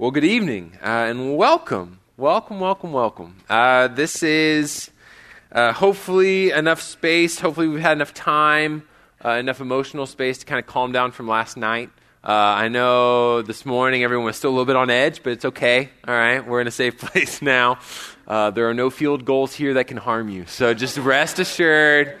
Well, good evening uh, and welcome. Welcome, welcome, welcome. Uh, this is uh, hopefully enough space. Hopefully, we've had enough time, uh, enough emotional space to kind of calm down from last night. Uh, I know this morning everyone was still a little bit on edge, but it's okay. All right, we're in a safe place now. Uh, there are no field goals here that can harm you. So just rest assured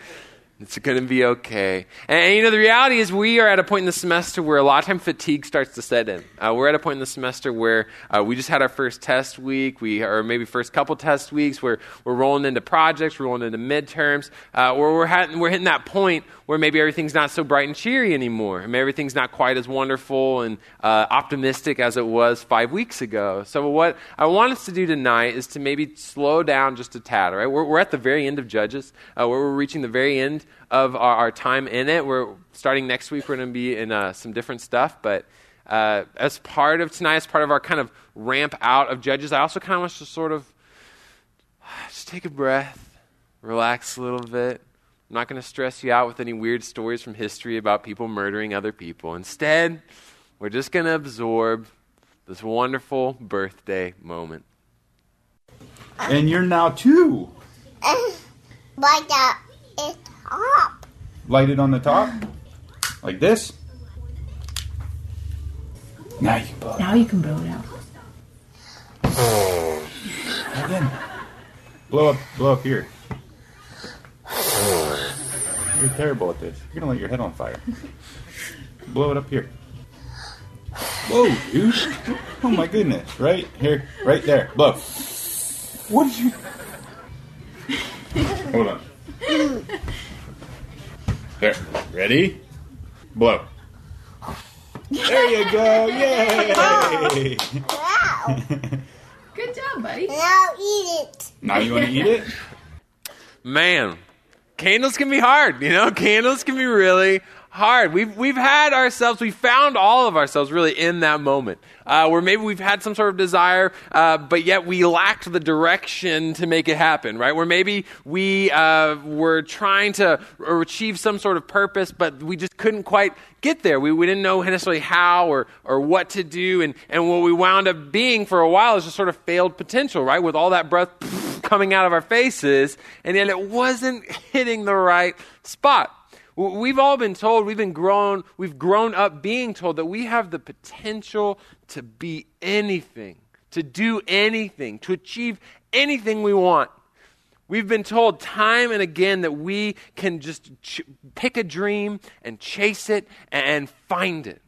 it's going to be okay. And, and, you know, the reality is we are at a point in the semester where a lot of time fatigue starts to set in. Uh, we're at a point in the semester where uh, we just had our first test week, we, or maybe first couple test weeks where we're rolling into projects, we're rolling into midterms, uh, where we're, ha- we're hitting that point where maybe everything's not so bright and cheery anymore. Maybe everything's not quite as wonderful and uh, optimistic as it was five weeks ago. So, what I want us to do tonight is to maybe slow down just a tad, right? We're, we're at the very end of Judges, uh, where we're reaching the very end of our, our, time in it. We're starting next week, we're going to be in uh, some different stuff, but uh, as part of tonight, as part of our kind of ramp out of Judges, I also kind of want to sort of just take a breath, relax a little bit. I'm not going to stress you out with any weird stories from history about people murdering other people. Instead, we're just going to absorb this wonderful birthday moment. And you're now two. Like that is top. Light it on the top. Like this. Now you can blow it. Now you can blow it out. Again. Blow up, blow up here. You're terrible at this. You're gonna light your head on fire. Blow it up here. Whoa, dude! Oh my goodness! Right here, right there. Blow. What did you? Hold on. There. Ready? Blow. There you go! Yay! Wow. Good job, buddy. now eat it. now you want to eat it? Man, candles can be hard, you know? Candles can be really hard. We've, we've had ourselves, we found all of ourselves really in that moment uh, where maybe we've had some sort of desire, uh, but yet we lacked the direction to make it happen, right? Where maybe we uh, were trying to achieve some sort of purpose, but we just couldn't quite get there. We, we didn't know necessarily how or, or what to do, and, and what we wound up being for a while is just sort of failed potential, right? With all that breath coming out of our faces, and yet it wasn't hitting the right spot. We've all been told, we've been grown, we've grown up being told that we have the potential to be anything, to do anything, to achieve anything we want. We've been told time and again that we can just ch- pick a dream and chase it and find it.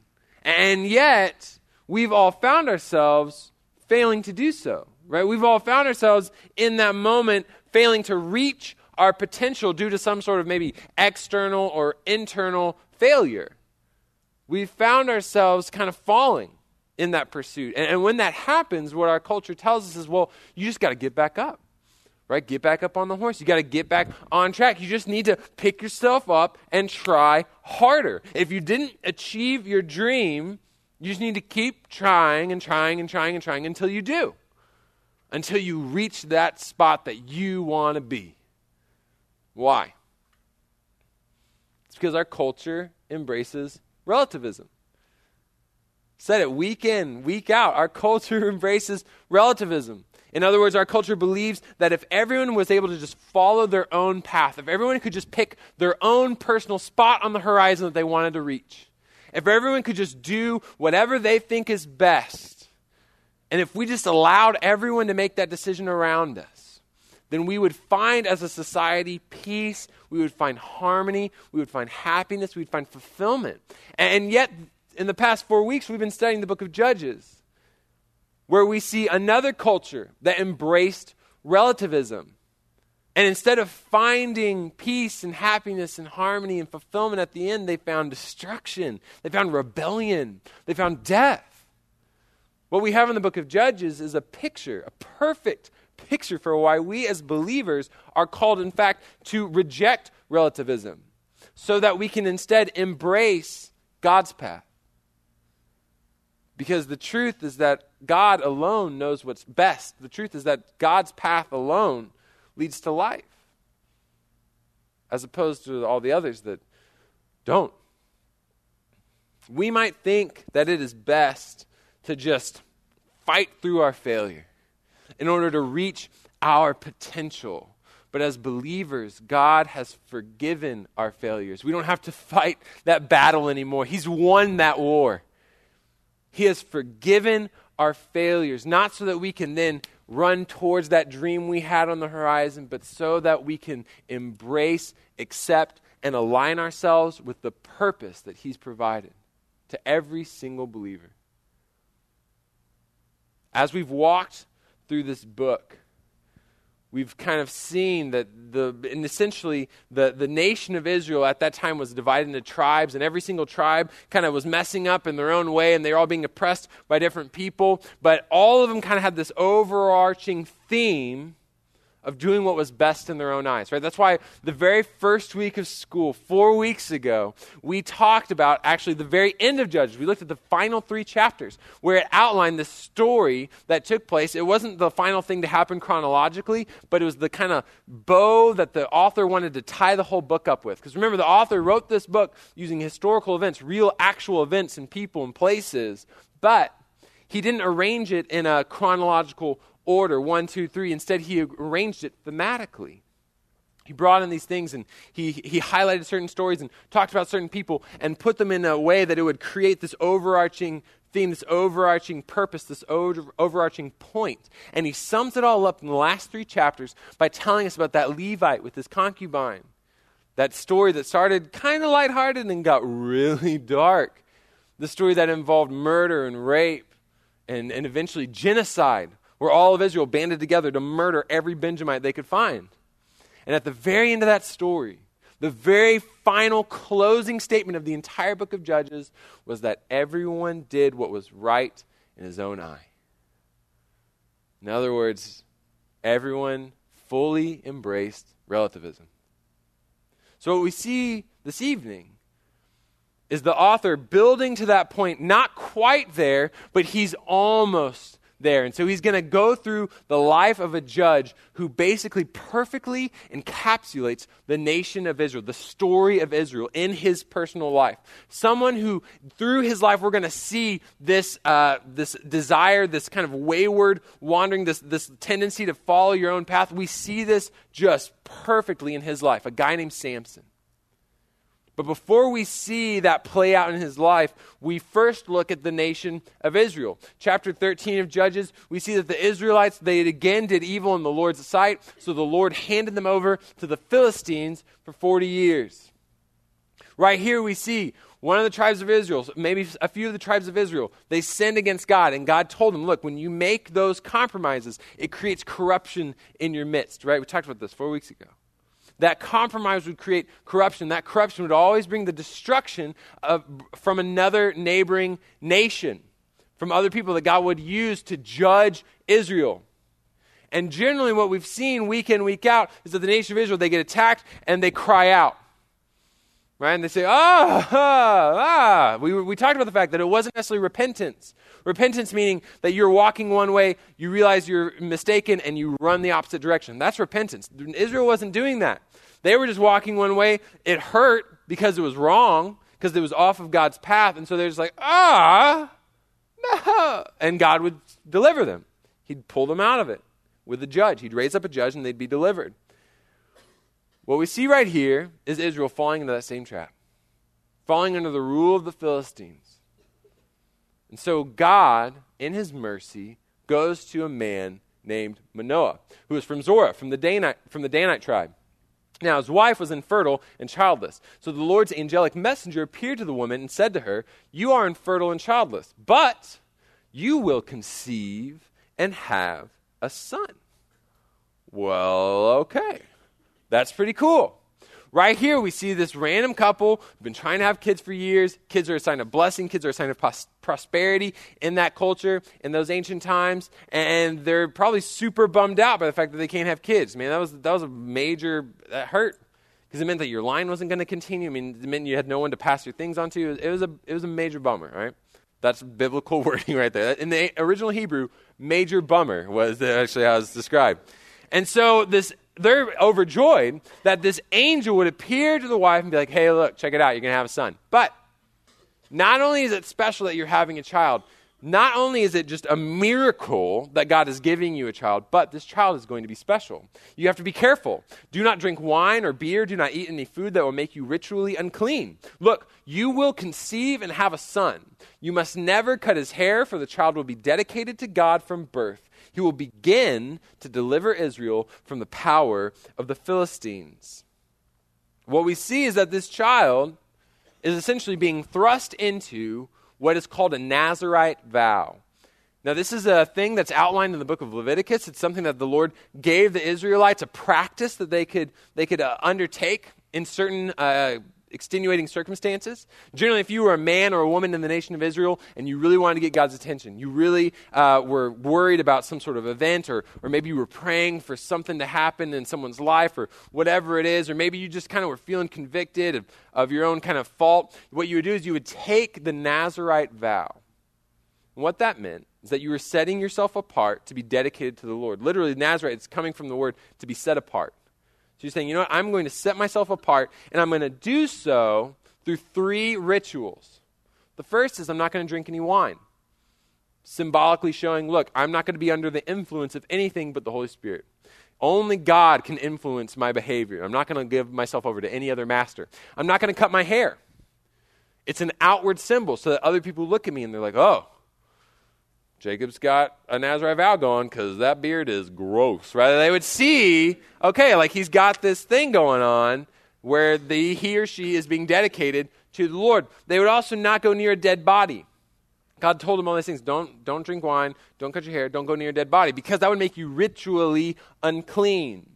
And yet, we've all found ourselves failing to do so, right? We've all found ourselves in that moment failing to reach our potential due to some sort of maybe external or internal failure. We've found ourselves kind of falling in that pursuit. And, and when that happens, what our culture tells us is, well, you just got to get back up. Right? Get back up on the horse. You got to get back on track. You just need to pick yourself up and try harder. If you didn't achieve your dream, you just need to keep trying and trying and trying and trying until you do. Until you reach that spot that you want to be. Why? It's because our culture embraces relativism. Said it week in, week out. Our culture embraces relativism. In other words, our culture believes that if everyone was able to just follow their own path, if everyone could just pick their own personal spot on the horizon that they wanted to reach, if everyone could just do whatever they think is best, and if we just allowed everyone to make that decision around us, then we would find as a society peace, we would find harmony, we would find happiness, we would find fulfillment. And yet, in the past four weeks, we've been studying the book of Judges, where we see another culture that embraced relativism. And instead of finding peace and happiness and harmony and fulfillment at the end, they found destruction. They found rebellion. They found death. What we have in the book of Judges is a picture, a perfect picture for why we as believers are called, in fact, to reject relativism so that we can instead embrace God's path. Because the truth is that God alone knows what's best. The truth is that God's path alone leads to life, as opposed to all the others that don't. We might think that it is best to just fight through our failure, in order to reach our potential. But as believers, God has forgiven our failures. We don't have to fight that battle anymore. He's won that war. He has forgiven our failures, not so that we can then run towards that dream we had on the horizon, but so that we can embrace, accept, and align ourselves with the purpose that He's provided to every single believer. As we've walked through this book, we've kind of seen that the and essentially the, the nation of Israel at that time was divided into tribes, and every single tribe kind of was messing up in their own way, and they were all being oppressed by different people. But all of them kind of had this overarching theme of doing what was best in their own eyes, right? That's why the very first week of school, four weeks ago, we talked about actually the very end of Judges. We looked at the final three chapters where it outlined the story that took place. It wasn't the final thing to happen chronologically, but it was the kind of bow that the author wanted to tie the whole book up with. Because remember, the author wrote this book using historical events, real actual events and people and places, but he didn't arrange it in a chronological order one, two, three. Instead, he arranged it thematically. He brought in these things and he, he highlighted certain stories and talked about certain people and put them in a way that it would create this overarching theme, this overarching purpose, this over, overarching point. And he sums it all up in the last three chapters by telling us about that Levite with his concubine. That story that started kind of lighthearted and got really dark. The story that involved murder and rape and, and eventually genocide where all of Israel banded together to murder every Benjamite they could find. And at the very end of that story, the very final closing statement of the entire book of Judges was that everyone did what was right in his own eye. In other words, everyone fully embraced relativism. So, what we see this evening is the author building to that point, not quite there, but he's almost there. And so he's going to go through the life of a judge who basically perfectly encapsulates the nation of Israel, the story of Israel in his personal life. Someone who, through his life, we're going to see this, uh, this desire, this kind of wayward wandering, this, this tendency to follow your own path. We see this just perfectly in his life. A guy named Samson. But before we see that play out in his life, we first look at the nation of Israel. Chapter 13 of Judges, we see that the Israelites, they again did evil in the Lord's sight, so the Lord handed them over to the Philistines for 40 years. Right here we see one of the tribes of Israel, maybe a few of the tribes of Israel, they sinned against God, and God told them, look, when you make those compromises, it creates corruption in your midst, right? We talked about this four weeks ago that compromise would create corruption. That corruption would always bring the destruction of, from another neighboring nation, from other people that God would use to judge Israel. And generally, what we've seen week in, week out is that the nation of Israel, they get attacked and they cry out. Right? And they say, ah, ah, ah. We, we talked about the fact that it wasn't necessarily repentance. Repentance meaning that you're walking one way, you realize you're mistaken, and you run the opposite direction. That's repentance. Israel wasn't doing that. They were just walking one way. It hurt because it was wrong, because it was off of God's path. And so they're just like, ah, no. And God would deliver them. He'd pull them out of it with a judge. He'd raise up a judge and they'd be delivered. What we see right here is Israel falling into that same trap, falling under the rule of the Philistines. And so God, in his mercy, goes to a man named Manoah, who is from Zorah, from the Danite, from the Danite tribe. Now, his wife was infertile and childless. So the Lord's angelic messenger appeared to the woman and said to her, You are infertile and childless, but you will conceive and have a son. Well, okay. That's pretty cool. Right here, we see this random couple been trying to have kids for years. Kids are a sign of blessing, kids are a sign of pos- prosperity in that culture, in those ancient times. And they're probably super bummed out by the fact that they can't have kids. Man, that was, that was a major, that hurt. Because it meant that your line wasn't going to continue. I mean, it meant you had no one to pass your things on to. It was a, it was a major bummer, right? That's biblical wording right there. In the original Hebrew, major bummer was actually how it's described. And so this they're overjoyed that this angel would appear to the wife and be like, hey, look, check it out, you're going to have a son. But not only is it special that you're having a child, not only is it just a miracle that God is giving you a child, but this child is going to be special. You have to be careful. Do not drink wine or beer. Do not eat any food that will make you ritually unclean. Look, you will conceive and have a son. You must never cut his hair, for the child will be dedicated to God from birth. He will begin to deliver Israel from the power of the Philistines. What we see is that this child is essentially being thrust into what is called a Nazarite vow. Now, this is a thing that's outlined in the book of Leviticus. It's something that the Lord gave the Israelites a practice that they could, they could uh, undertake in certain uh, extenuating circumstances. Generally, if you were a man or a woman in the nation of Israel and you really wanted to get God's attention, you really uh, were worried about some sort of event, or, or maybe you were praying for something to happen in someone's life, or whatever it is, or maybe you just kind of were feeling convicted of, of your own kind of fault, what you would do is you would take the Nazarite vow. And what that meant is that you were setting yourself apart to be dedicated to the Lord. Literally, Nazarite, is coming from the word to be set apart. You're saying, you know what? I'm going to set myself apart, and I'm going to do so through three rituals. The first is I'm not going to drink any wine, symbolically showing, look, I'm not going to be under the influence of anything but the Holy Spirit. Only God can influence my behavior. I'm not going to give myself over to any other master. I'm not going to cut my hair. It's an outward symbol so that other people look at me and they're like, oh, Jacob's got a Nazarite vow going because that beard is gross, right? They would see, okay, like he's got this thing going on where the, he or she is being dedicated to the Lord. They would also not go near a dead body. God told them all these things. Don't, don't drink wine. Don't cut your hair. Don't go near a dead body because that would make you ritually unclean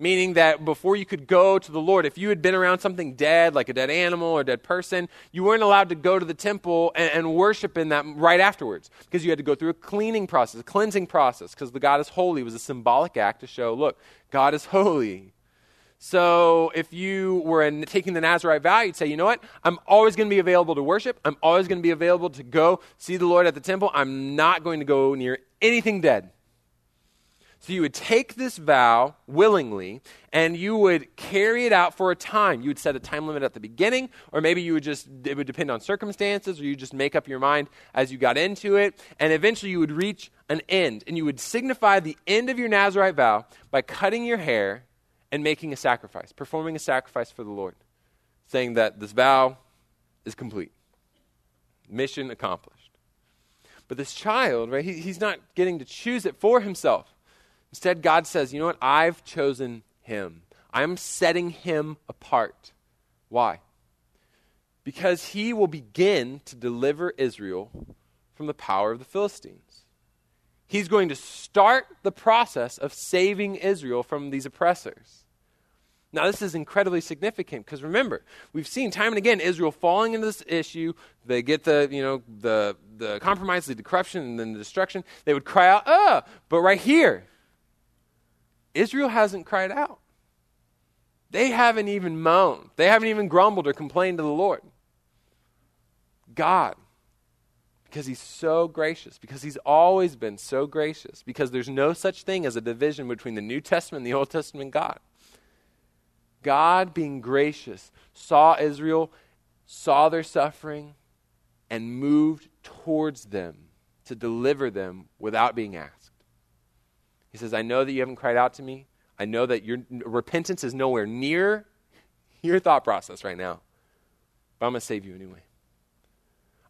meaning that before you could go to the Lord, if you had been around something dead, like a dead animal or a dead person, you weren't allowed to go to the temple and, and worship in that right afterwards because you had to go through a cleaning process, a cleansing process, because the God is holy was a symbolic act to show, look, God is holy. So if you were in, taking the Nazarite vow, you'd say, you know what? I'm always going to be available to worship. I'm always going to be available to go see the Lord at the temple. I'm not going to go near anything dead. So you would take this vow willingly and you would carry it out for a time. You would set a time limit at the beginning, or maybe you would just, it would depend on circumstances, or you just make up your mind as you got into it. And eventually you would reach an end. And you would signify the end of your Nazarite vow by cutting your hair and making a sacrifice, performing a sacrifice for the Lord, saying that this vow is complete. Mission accomplished. But this child, right, he, he's not getting to choose it for himself. Instead, God says, you know what? I've chosen him. I'm setting him apart. Why? Because he will begin to deliver Israel from the power of the Philistines. He's going to start the process of saving Israel from these oppressors. Now, this is incredibly significant because remember, we've seen time and again Israel falling into this issue. They get the, you know, the, the compromise, the corruption, and then the destruction. They would cry out, ah! But right here, Israel hasn't cried out. They haven't even moaned. They haven't even grumbled or complained to the Lord. God, because He's so gracious, because He's always been so gracious, because there's no such thing as a division between the New Testament and the Old Testament God. God, being gracious, saw Israel, saw their suffering, and moved towards them to deliver them without being asked. He says, I know that you haven't cried out to me. I know that your repentance is nowhere near your thought process right now. But I'm going to save you anyway.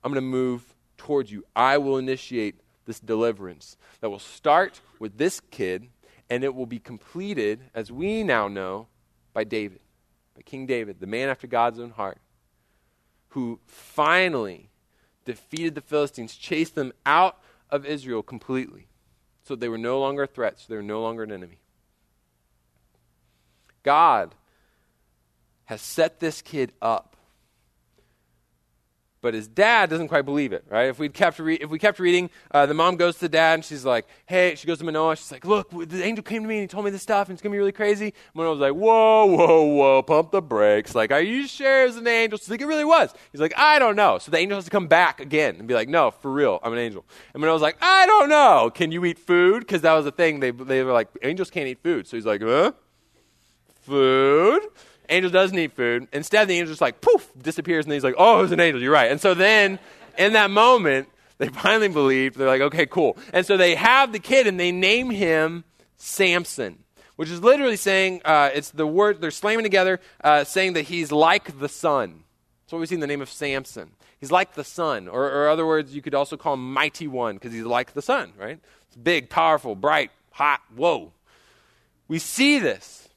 I'm going to move towards you. I will initiate this deliverance that will start with this kid and it will be completed, as we now know, by David, by King David, the man after God's own heart, who finally defeated the Philistines, chased them out of Israel completely. So they were no longer threats, they were no longer an enemy. God has set this kid up but his dad doesn't quite believe it, right? If we kept re- if we kept reading, uh, the mom goes to the dad and she's like, "Hey," she goes to Manoah. She's like, "Look, the angel came to me and he told me this stuff and it's gonna be really crazy." Manoah's like, "Whoa, whoa, whoa, pump the brakes!" Like, "Are you sure it was an angel?" She's like, "It really was." He's like, "I don't know." So the angel has to come back again and be like, "No, for real, I'm an angel." And Manoah's like, "I don't know. Can you eat food?" Because that was the thing. They they were like, angels can't eat food. So he's like, "Huh." Food? Angel does need food. Instead, the angel just like poof disappears, and he's like, "Oh, it was an angel. You're right." And so then, in that moment, They finally believe. They're like, okay, cool. And so they have the kid and they name him Samson, which is literally saying, uh, it's the word, they're slamming together, uh, saying that he's like the sun. That's what we see in the name of Samson. He's like the sun, or, or other words, you could also call him mighty one because he's like the sun, right? It's big, powerful, bright, hot. Whoa. We see this.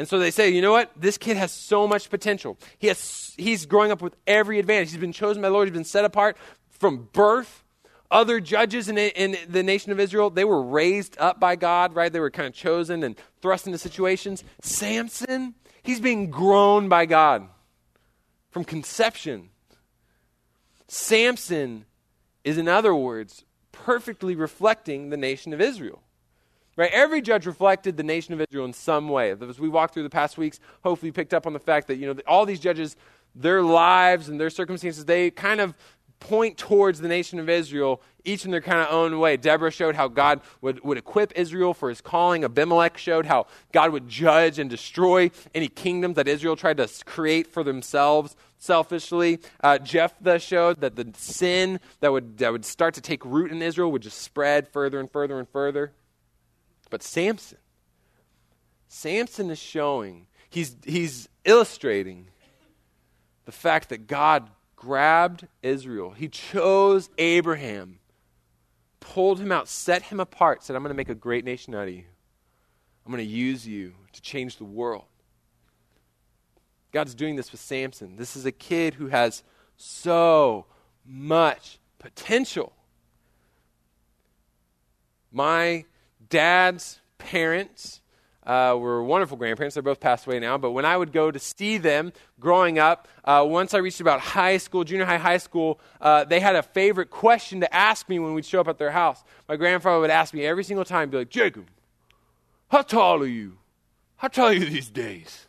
And so they say, you know what? This kid has so much potential. He has, he's growing up with every advantage. He's been chosen by the Lord. He's been set apart from birth. Other judges in, in the nation of Israel, they were raised up by God, right? They were kind of chosen and thrust into situations. Samson, he's being grown by God from conception. Samson is, in other words, perfectly reflecting the nation of Israel. Right? Every judge reflected the nation of Israel in some way. As we walked through the past weeks, hopefully picked up on the fact that, you know, all these judges, their lives and their circumstances, they kind of point towards the nation of Israel, each in their kind of own way. Deborah showed how God would, would equip Israel for his calling. Abimelech showed how God would judge and destroy any kingdoms that Israel tried to create for themselves selfishly. Uh, Jephthah showed that the sin that would, that would start to take root in Israel would just spread further and further and further. But Samson, Samson is showing, he's, he's illustrating the fact that God grabbed Israel. He chose Abraham, pulled him out, set him apart, said, I'm going to make a great nation out of you. I'm going to use you to change the world. God's doing this with Samson. This is a kid who has so much potential. My dad's parents uh, were wonderful grandparents. They're both passed away now. But when I would go to see them growing up, uh, once I reached about high school, junior high, high school, uh, they had a favorite question to ask me when we'd show up at their house. My grandfather would ask me every single time, be like, Jacob, how tall are you? How tall are you these days?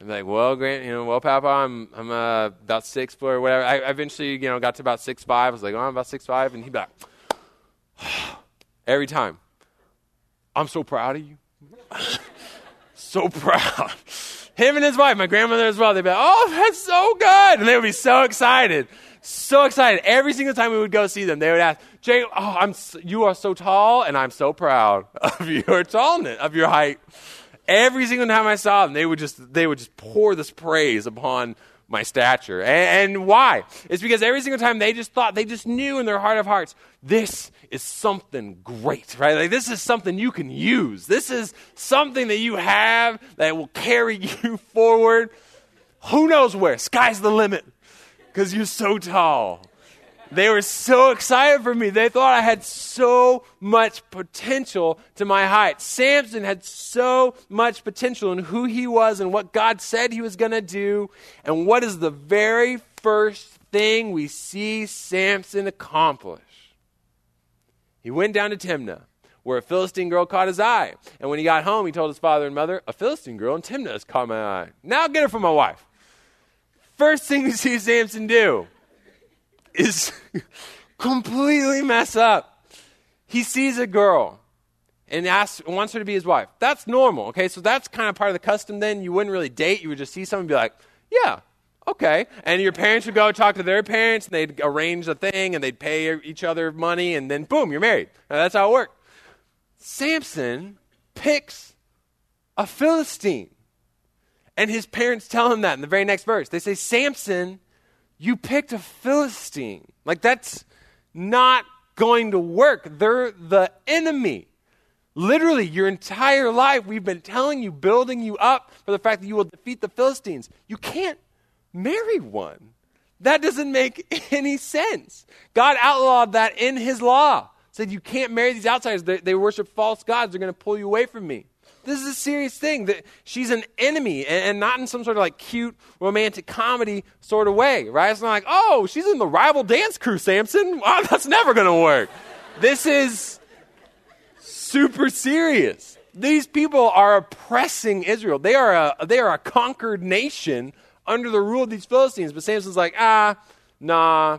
I'm like, well, Grant, you know, well, Papa, I'm I'm uh, about six foot or whatever. I eventually, you know, got to about six five. I was like, oh, I'm about six five, and he'd be like, every time, I'm so proud of you. so proud. Him and his wife, my grandmother as well, they'd be like, oh, that's so good. And they would be so excited. So excited. Every single time we would go see them, they would ask, Jay, oh, I'm, you are so tall, and I'm so proud of your tallness, of your height. Every single time I saw them, they would just, they would just pour this praise upon my stature. And, and, why? It's because every single time they just thought, they just knew in their heart of hearts, this is something great, right? Like this is something you can use. This is something that you have that will carry you forward. Who knows where? Sky's the limit because you're so tall. They were so excited for me. They thought I had so much potential to my height. Samson had so much potential in who he was and what God said he was going to do. And what is the very first thing we see Samson accomplish? He went down to Timnah, where a Philistine girl caught his eye. And when he got home, he told his father and mother, A Philistine girl in Timnah has caught my eye. Now get her for my wife. First thing we see Samson do is completely mess up. He sees a girl and asks, wants her to be his wife. That's normal, okay? So that's kind of part of the custom then. You wouldn't really date. You would just see someone and be like, yeah, okay. And your parents would go talk to their parents and they'd arrange the thing and they'd pay each other money and then boom, you're married. And that's how it worked. Samson picks a Philistine. And his parents tell him that in the very next verse. They say, Samson you picked a Philistine. Like, that's not going to work. They're the enemy. Literally, your entire life, we've been telling you, building you up for the fact that you will defeat the Philistines. You can't marry one. That doesn't make any sense. God outlawed that in His law. Said you can't marry these outsiders. They, they worship false gods. They're going to pull you away from me. This is a serious thing. That she's an enemy, and, and, not in some sort of like cute romantic comedy sort of way, right? It's not like, oh, she's in the rival dance crew, Samson. Wow, that's never going to work. this is super serious. These people are oppressing Israel. They are a they are a conquered nation under the rule of these Philistines. But Samson's like, ah, nah,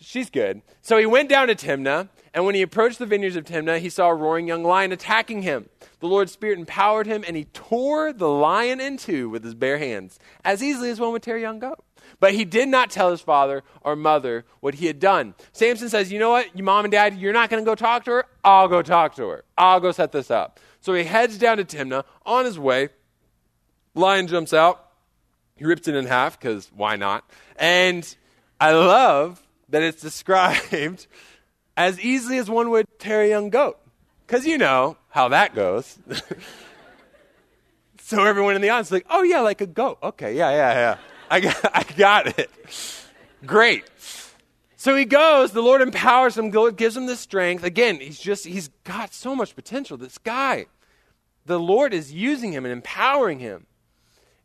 she's good. So he went down to Timnah And when he approached the vineyards of Timnah, he saw a roaring young lion attacking him. The Lord's Spirit empowered him, and he tore the lion in two with his bare hands, as easily as one would tear a young goat. But he did not tell his father or mother what he had done. Samson says, You know what, you mom and dad, you're not going to go talk to her? I'll go talk to her. I'll go set this up. So he heads down to Timnah. On his way, lion jumps out. He rips it in half, because why not? And I love that it's described as easily as one would tear a young goat. Because you know how that goes. so everyone in the audience is like, oh, yeah, like a goat. Okay, yeah, yeah, yeah. I got, I got it. Great. So he goes, the Lord empowers him, gives him the strength. Again, he's just, he's got so much potential, this guy. The Lord is using him and empowering him.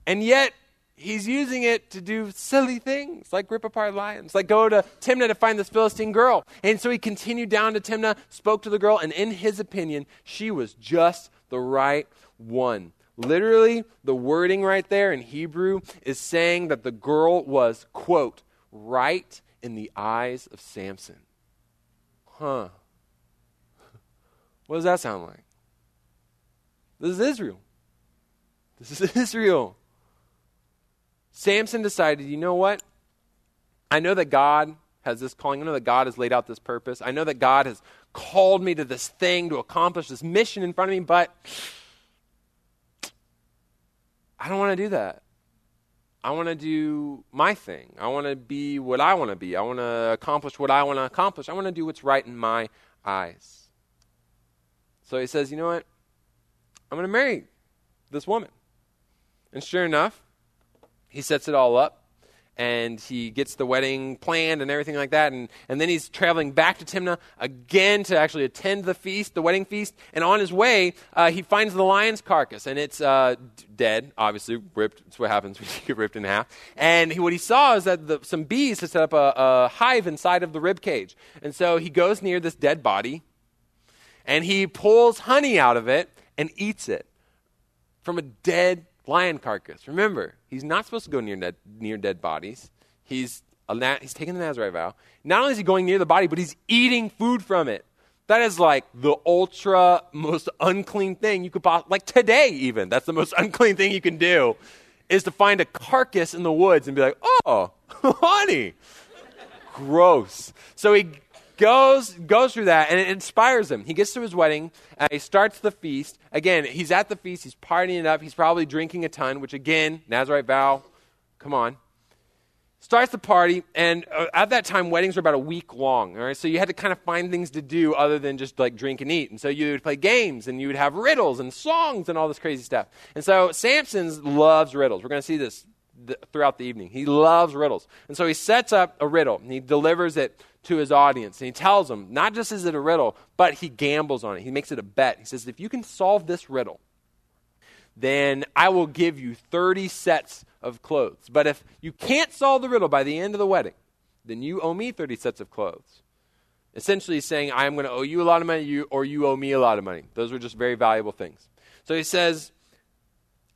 And yet, he's using it to do silly things like rip apart lions, like go to Timnah to find this Philistine girl. And so he continued down to Timnah, spoke to the girl, and in his opinion, she was just the right one. Literally, the wording right there in Hebrew is saying that the girl was, quote, right in the eyes of Samson. Huh. What does that sound like? This is Israel. This is Israel. Samson decided, you know what? I know that God has this calling. I know that God has laid out this purpose. I know that God has called me to this thing to accomplish this mission in front of me, but I don't want to do that. I want to do my thing. I want to be what I want to be. I want to accomplish what I want to accomplish. I want to do what's right in my eyes. So he says, you know what? I'm going to marry this woman. And sure enough, he sets it all up and he gets the wedding planned and everything like that. And, and then he's traveling back to Timnah again to actually attend the feast, the wedding feast. And on his way, uh, he finds the lion's carcass, and it's uh, dead, obviously, ripped. That's what happens when you get ripped in half. And he, what he saw is that the, some bees had set up a, a hive inside of the rib cage. And so he goes near this dead body, and he pulls honey out of it and eats it from a dead lion carcass. Remember, he's not supposed to go near dead, near dead bodies. He's, a, he's taking the Nazarite vow. Not only is he going near the body, but he's eating food from it. That is like the ultra most unclean thing you could possibly, like today even, that's the most unclean thing you can do, is to find a carcass in the woods and be like, oh, honey. Gross. So he goes goes through that and it inspires him. He gets to his wedding, and he starts the feast. Again, he's at the feast, he's partying it up, he's probably drinking a ton, which again, Nazarite vow, come on. Starts the party, and uh, at that time, weddings were about a week long. All right, so you had to kind of find things to do other than just like drink and eat. And so you would play games, and you would have riddles and songs and all this crazy stuff. And so Samson loves riddles. We're going to see this th- throughout the evening. He loves riddles, and so he sets up a riddle and he delivers it to his audience. And he tells them, not just is it a riddle, but he gambles on it. He makes it a bet. He says, if you can solve this riddle, then I will give you 30 sets of clothes. But if you can't solve the riddle by the end of the wedding, then you owe me 30 sets of clothes. Essentially saying, I am going to owe you a lot of money, or you owe me a lot of money. Those were just very valuable things. So he says,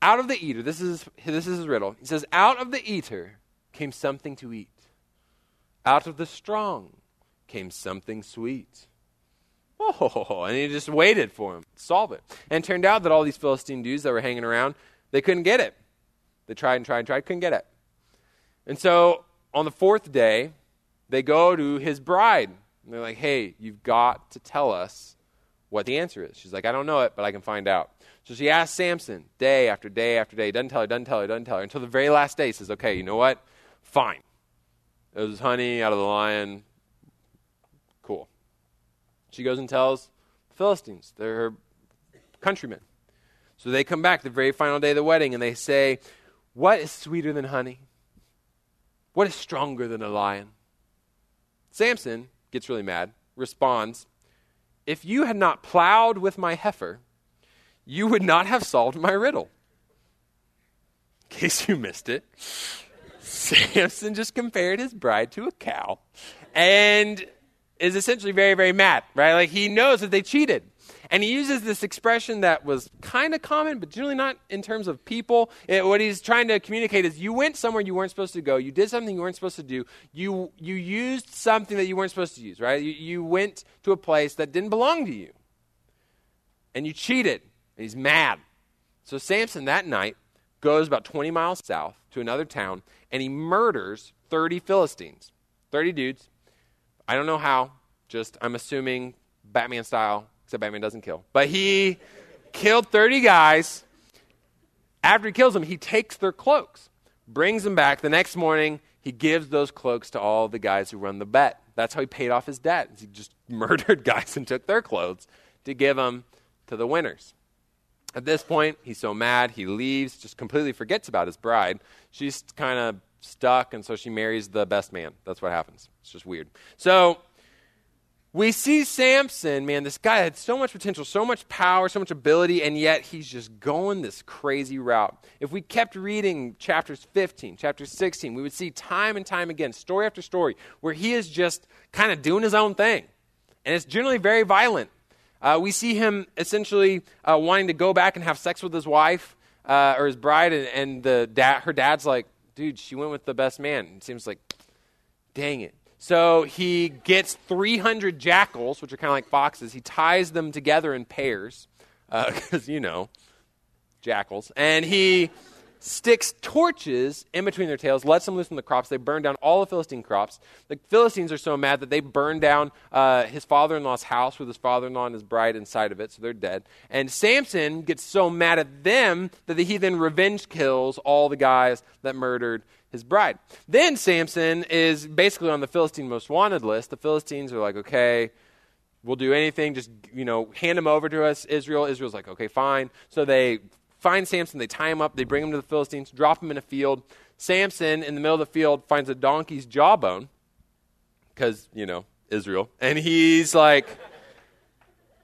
out of the eater, this is, this is his riddle. He says, out of the eater came something to eat. Out of the strong came something sweet. Oh, and he just waited for him to solve it. And it turned out that all these Philistine dudes that were hanging around, they couldn't get it. They tried and tried and tried, couldn't get it. And so on the fourth day, they go to his bride. And they're like, hey, you've got to tell us what the answer is. She's like, I don't know it, but I can find out. So she asks Samson day after day after day, doesn't tell her, doesn't tell her, doesn't tell her, until the very last day says, okay, you know what? Fine. It was honey out of the lion. Cool. She goes and tells the Philistines, they're her countrymen. So they come back the very final day of the wedding and they say, What is sweeter than honey? What is stronger than a lion? Samson gets really mad, responds, If you had not plowed with my heifer, you would not have solved my riddle. In case you missed it, Samson just compared his bride to a cow and is essentially very, very mad, right? Like he knows that they cheated. And he uses this expression that was kind of common, but generally not in terms of people. It, what he's trying to communicate is you went somewhere you weren't supposed to go. You did something you weren't supposed to do. You, you used something that you weren't supposed to use, right? You, you went to a place that didn't belong to you. And you cheated. And he's mad. So Samson that night goes about 20 miles south to another town and he murders 30 Philistines. 30 dudes. I don't know how, just I'm assuming Batman style, except Batman doesn't kill. But he killed 30 guys. After he kills them, he takes their cloaks, brings them back. The next morning, he gives those cloaks to all the guys who run the bet. That's how he paid off his debt. He just murdered guys and took their clothes to give them to the winners. At this point, he's so mad, he leaves, just completely forgets about his bride. She's kind of stuck, and so she marries the best man. That's what happens. It's just weird. So we see Samson, man, this guy had so much potential, so much power, so much ability, and yet he's just going this crazy route. If we kept reading chapters 15, chapter 16, we would see time and time again, story after story, where he is just kind of doing his own thing. And it's generally very violent. Uh, we see him essentially uh, wanting to go back and have sex with his wife uh, or his bride, and, and the dad, her dad's like, dude, she went with the best man. It seems like, dang it. So he gets 300 jackals, which are kind of like foxes. He ties them together in pairs, because, you know, jackals. And he sticks torches in between their tails, lets them loose from the crops. They burn down all the Philistine crops. The Philistines are so mad that they burn down uh, his father in law's house with his father in law and his bride inside of it, so they're dead. And Samson gets so mad at them that he then revenge kills all the guys that murdered his bride. Then Samson is basically on the Philistine most wanted list. The Philistines are like, okay, we'll do anything, just, you know, hand him over to us, Israel. Israel's like, okay, fine. So they find Samson, they tie him up, they bring him to the Philistines, drop him in a field. Samson, in the middle of the field, finds a donkey's jawbone, because, you know, Israel. And he's like,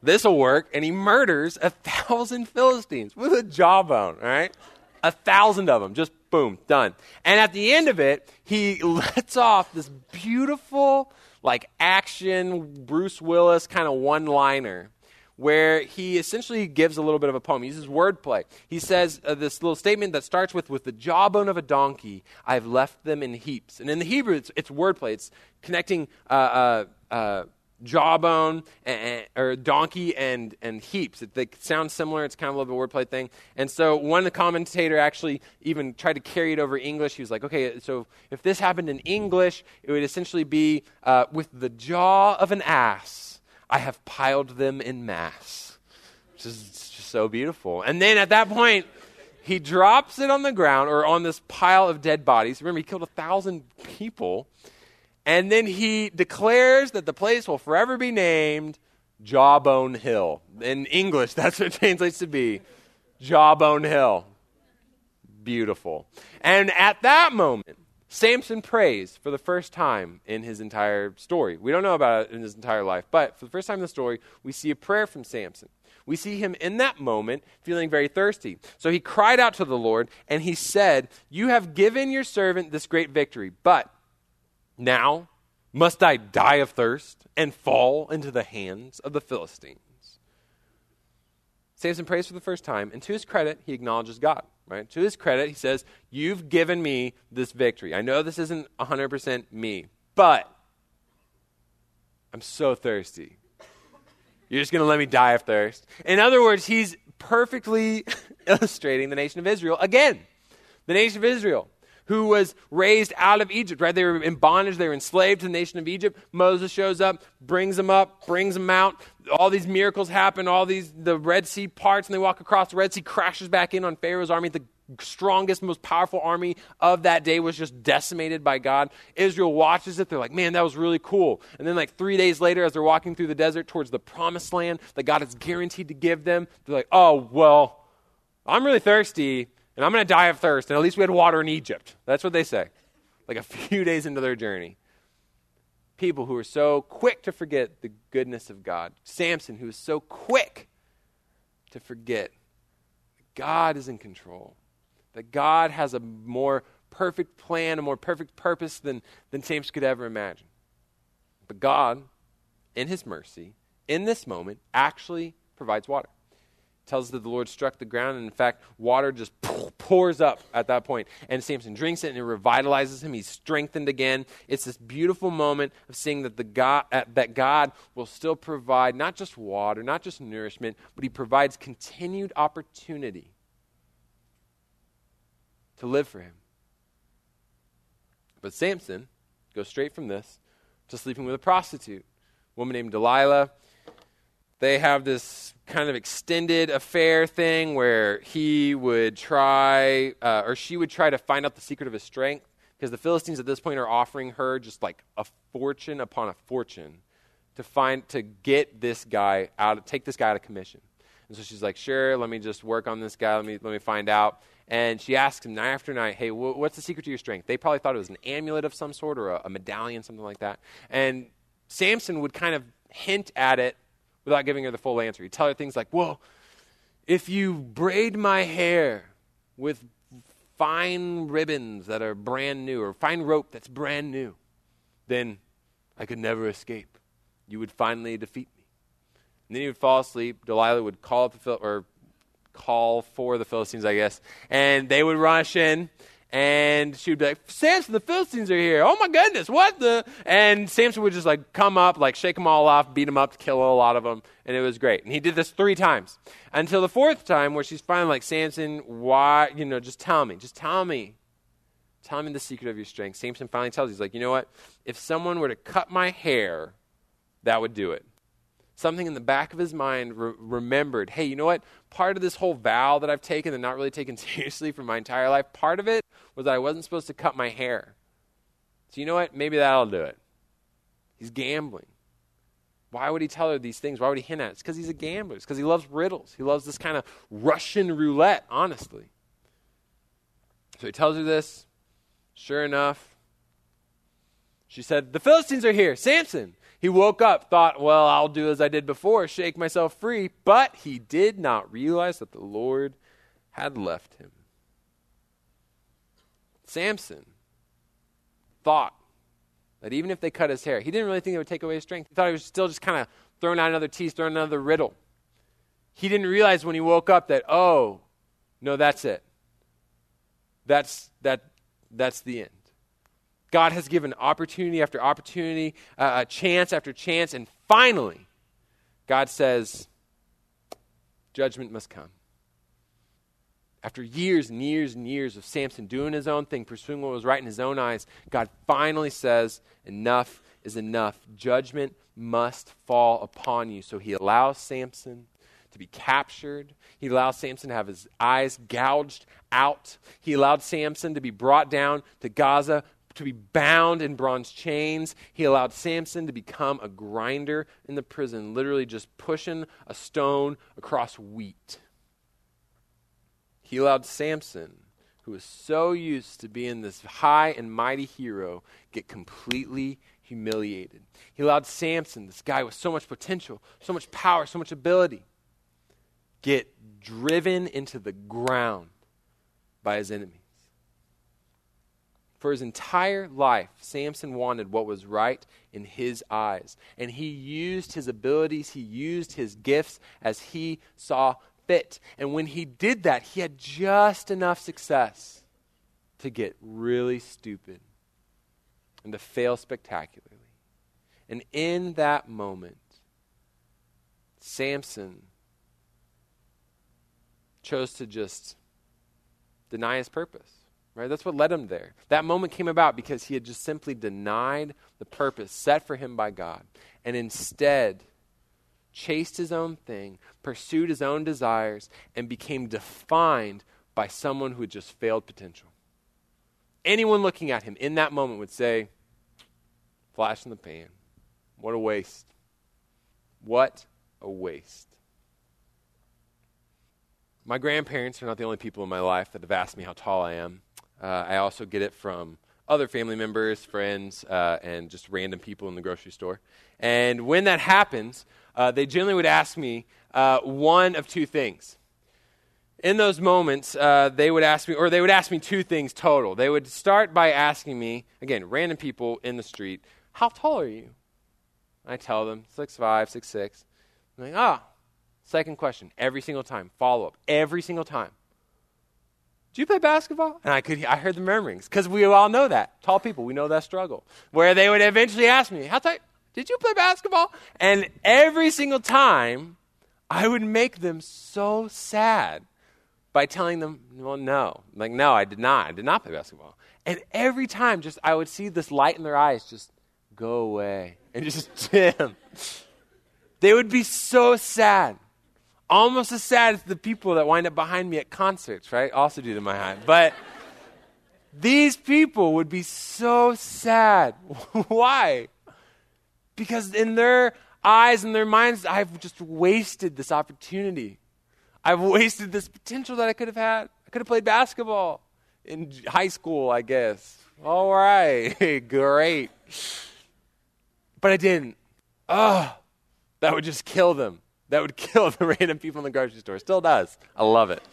this will work. And he murders a thousand Philistines with a jawbone, all right? A thousand of them, just boom, done. And at the end of it, he lets off this beautiful, like action, Bruce Willis kind of one liner where he essentially gives a little bit of a poem. He uses wordplay. He says uh, this little statement that starts with, with the jawbone of a donkey, I've left them in heaps. And in the Hebrew, it's, it's wordplay. It's connecting uh, uh, uh jawbone and, or donkey and, and heaps. It, they sound similar. It's kind of a little bit wordplay thing. And so one commentator actually even tried to carry it over English. He was like, okay, so if this happened in English, it would essentially be uh, with the jaw of an ass I have piled them in mass. Which is just so beautiful. And then at that point, he drops it on the ground or on this pile of dead bodies. Remember, he killed a thousand people. And then he declares that the place will forever be named Jawbone Hill. In English, that's what it translates to be Jawbone Hill. Beautiful. And at that moment, Samson prays for the first time in his entire story. We don't know about it in his entire life, but for the first time in the story, we see a prayer from Samson. We see him in that moment feeling very thirsty. So he cried out to the Lord and he said, You have given your servant this great victory, but now must I die of thirst and fall into the hands of the Philistines? Samson prays for the first time, and to his credit, he acknowledges God. Right? To his credit, he says, You've given me this victory. I know this isn't 100% me, but I'm so thirsty. You're just going to let me die of thirst. In other words, he's perfectly illustrating the nation of Israel again. The nation of Israel who was raised out of Egypt, right? They were in bondage, they were enslaved to the nation of Egypt. Moses shows up, brings them up, brings them out. All these miracles happen, all these, the Red Sea parts, and they walk across the Red Sea, crashes back in on Pharaoh's army. The strongest, most powerful army of that day was just decimated by God. Israel watches it. They're like, man, that was really cool. And then, like, three days later, as they're walking through the desert towards the promised land that God is guaranteed to give them, they're like, oh, well, I'm really thirsty and I'm going to die of thirst. And at least we had water in Egypt. That's what they say, like a few days into their journey. People who are so quick to forget the goodness of God. Samson, who is so quick to forget that God is in control, that God has a more perfect plan, a more perfect purpose than, than Samson could ever imagine. But God, in his mercy, in this moment, actually provides water. Tells us that the Lord struck the ground, and in fact, water just pours up at that point. And Samson drinks it, and it revitalizes him. He's strengthened again. It's this beautiful moment of seeing that, the God, uh, that God will still provide not just water, not just nourishment, but He provides continued opportunity to live for Him. But Samson goes straight from this to sleeping with a prostitute, a woman named Delilah. They have this kind of extended affair thing where he would try, uh, or she would try to find out the secret of his strength, because the Philistines at this point are offering her just like a fortune upon a fortune to find to get this guy out, take this guy out of commission. And so she's like, "Sure, let me just work on this guy. Let me let me find out." And she asks him night after night, "Hey, wh- what's the secret to your strength?" They probably thought it was an amulet of some sort or a, a medallion, something like that. And Samson would kind of hint at it without giving her the full answer. He'd tell her things like, Well, if you braid my hair with fine ribbons that are brand new, or fine rope that's brand new, then I could never escape. You would finally defeat me. And then he would fall asleep. Delilah would call up the Phil- or call for the Philistines, I guess, and they would rush in and she would be like, Samson, the Philistines are here. Oh my goodness, what the? And Samson would just like come up, like shake them all off, beat them up, kill a lot of them, and it was great. And he did this three times until the fourth time, where she's finally like, Samson, why? You know, just tell me, just tell me, tell me the secret of your strength. Samson finally tells, he's like, you know what? If someone were to cut my hair, that would do it something in the back of his mind re- remembered hey, you know what? Part of this whole vow that I've taken and not really taken seriously for my entire life, part of it was that I wasn't supposed to cut my hair. So, you know what? Maybe that'll do it. He's gambling. Why would he tell her these things? Why would he hint at it? It's because he's a gambler. It's because he loves riddles. He loves this kind of Russian roulette, honestly. So he tells her this. Sure enough, she said, The Philistines are here. Samson. He woke up, thought, well, I'll do as I did before, shake myself free. But he did not realize that the Lord had left him. Samson thought that even if they cut his hair, he didn't really think it would take away his strength. He thought he was still just kind of throwing out another tease, throwing another riddle. He didn't realize when he woke up that, oh, no, that's it. That's, that, that's the end. God has given opportunity after opportunity, uh, chance after chance, and finally, God says, judgment must come. After years and years and years of Samson doing his own thing, pursuing what was right in his own eyes, God finally says, Enough is enough. Judgment must fall upon you. So he allows Samson to be captured. He allows Samson to have his eyes gouged out. He allowed Samson to be brought down to Gaza, to be bound in bronze chains. He allowed Samson to become a grinder in the prison, literally just pushing a stone across wheat. He allowed Samson, who was so used to being this high and mighty hero, get completely humiliated. He allowed Samson, this guy with so much potential, so much power, so much ability, get driven into the ground by his enemies. For his entire life, Samson wanted what was right in his eyes. And he used his abilities, he used his gifts as he saw fit. And when he did that, he had just enough success to get really stupid and to fail spectacularly. And in that moment, Samson chose to just deny his purpose. Right? That's what led him there. That moment came about because he had just simply denied the purpose set for him by God and instead chased his own thing, pursued his own desires, and became defined by someone who had just failed potential. Anyone looking at him in that moment would say, Flash in the pan. What a waste. What a waste. My grandparents are not the only people in my life that have asked me how tall I am. Uh, I also get it from other family members, friends, uh, and just random people in the grocery store. And when that happens, uh, they generally would ask me uh, one of two things. In those moments, uh, they would ask me, or they would ask me two things total. They would start by asking me, again, random people in the street, how tall are you? I tell them, six five, six six. I'm like, ah, Second question, every single time, follow up, every single time. Do you play basketball? And I could, I heard the murmurings because we all know that. Tall people, we know that struggle. Where they would eventually ask me, "How tall? Did you play basketball?" And every single time, I would make them so sad by telling them, "Well, no, like no, I did not. I did not play basketball." And every time, just I would see this light in their eyes, just go away and just dim. They would be so sad almost as sad as the people that wind up behind me at concerts, right? Also due to my height. But these people would be so sad. Why? Because in their eyes and their minds, I've just wasted this opportunity. I've wasted this potential that I could have had. I could have played basketball in high school, I guess. All right, great. But I didn't. Oh, that would just kill them that would kill the random people in the grocery store. Still does. I love it.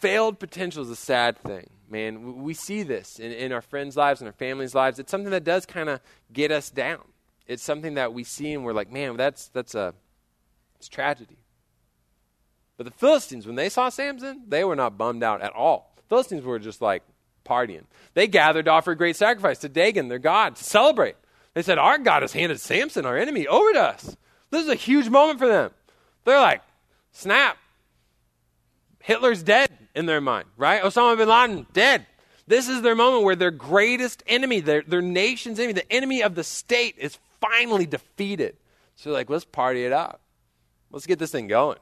Failed potential is a sad thing, man. We see this in, in our friends' lives and our families' lives. It's something that does kind of get us down. It's something that we see and we're like, man, that's that's a it's tragedy. But the Philistines, when they saw Samson, they were not bummed out at all. Philistines were just like partying. They gathered to offer a great sacrifice to Dagon, their god, to celebrate. They said, Our God has handed Samson, our enemy, over to us. This is a huge moment for them. They're like, Snap. Hitler's dead in their mind, right? Osama bin Laden, dead. This is their moment where their greatest enemy, their, their nation's enemy, the enemy of the state, is finally defeated. So they're like, let's party it up. Let's get this thing going.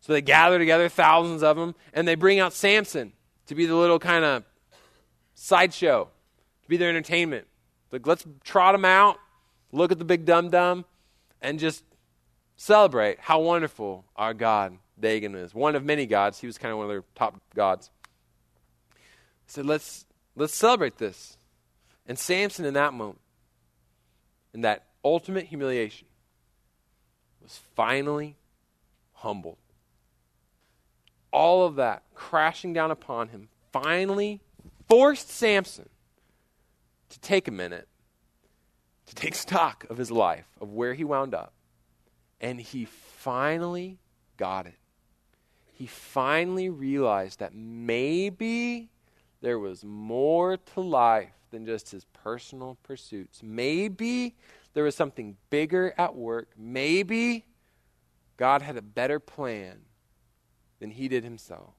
So they gather together, thousands of them, and they bring out Samson to be the little kind of sideshow, to be their entertainment. Like, let's trot them out, look at the big dum dum, and just celebrate how wonderful our God, Dagon, is. One of many gods. He was kind of one of their top gods. Said, let's, let's celebrate this. And Samson, in that moment, in that ultimate humiliation, was finally humbled. All of that crashing down upon him finally forced Samson to take a minute, to take stock of his life, of where he wound up. And he finally got it. He finally realized that maybe there was more to life than just his personal pursuits. Maybe there was something bigger at work. Maybe God had a better plan than he did himself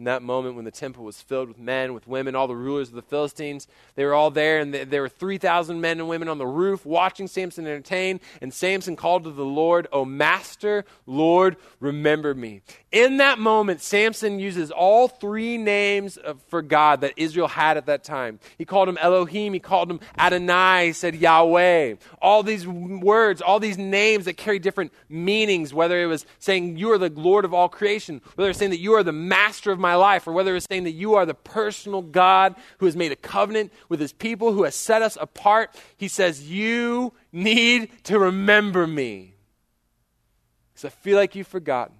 in that moment when the temple was filled with men, with women, all the rulers of the Philistines. They were all there, and there were 3,000 men and women on the roof watching Samson entertain. And Samson called to the Lord, O Master, Lord, remember me. In that moment, Samson uses all three names for God that Israel had at that time. He called him Elohim, he called him Adonai, he said Yahweh. All these words, all these names that carry different meanings, whether it was saying you are the Lord of all creation, whether it's saying that you are the master of my life, or whether it's saying that you are the personal God who has made a covenant with his people, who has set us apart, he says, You need to remember me. Because I feel like you've forgotten.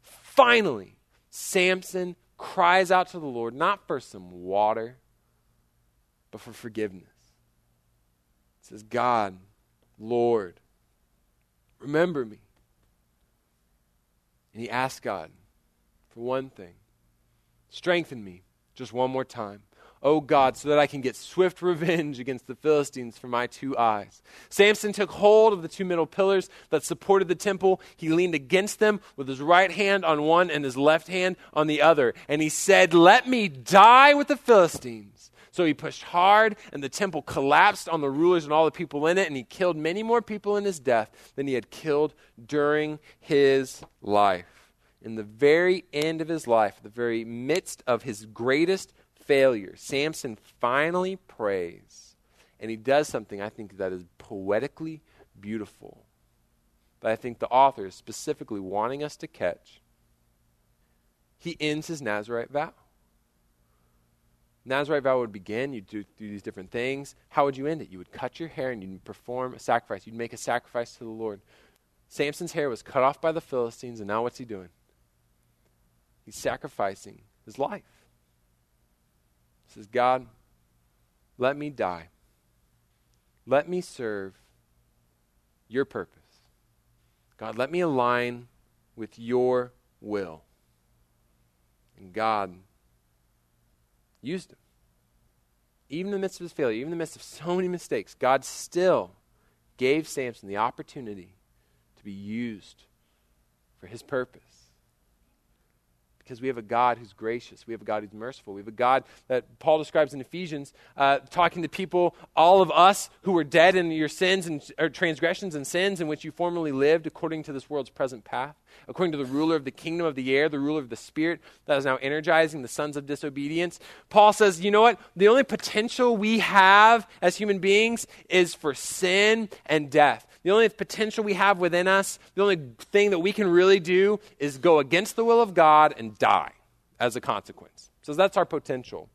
Finally, Samson cries out to the Lord, not for some water, but for forgiveness. He says, God, Lord, remember me. And he asks God, for one thing. Strengthen me just one more time. Oh God, so that I can get swift revenge against the Philistines for my two eyes. Samson took hold of the two middle pillars that supported the temple. He leaned against them with his right hand on one and his left hand on the other. And he said, Let me die with the Philistines. So he pushed hard, and the temple collapsed on the rulers and all the people in it, and he killed many more people in his death than he had killed during his life in the very end of his life, the very midst of his greatest failure, Samson finally prays. And he does something I think that is poetically beautiful. But I think the author is specifically wanting us to catch. He ends his Nazarite vow. Nazarite vow would begin, you'd do, do these different things. How would you end it? You would cut your hair and you'd perform a sacrifice. You'd make a sacrifice to the Lord. Samson's hair was cut off by the Philistines, and now what's he doing? He's sacrificing his life. He says, God, let me die. Let me serve your purpose. God, let me align with your will. And God used him. Even in the midst of his failure, even in the midst of so many mistakes, God still gave Samson the opportunity to be used for his purpose. Because we have a God who's gracious. We have a God who's merciful. We have a God that Paul describes in Ephesians, uh, talking to people, all of us who were dead in your sins and transgressions and sins in which you formerly lived according to this world's present path, according to the ruler of the kingdom of the air, the ruler of the spirit that is now energizing the sons of disobedience. Paul says, you know what? The only potential we have as human beings is for sin and death. The only potential we have within us, the only thing that we can really do is go against the will of God and die as a consequence. So that's our potential.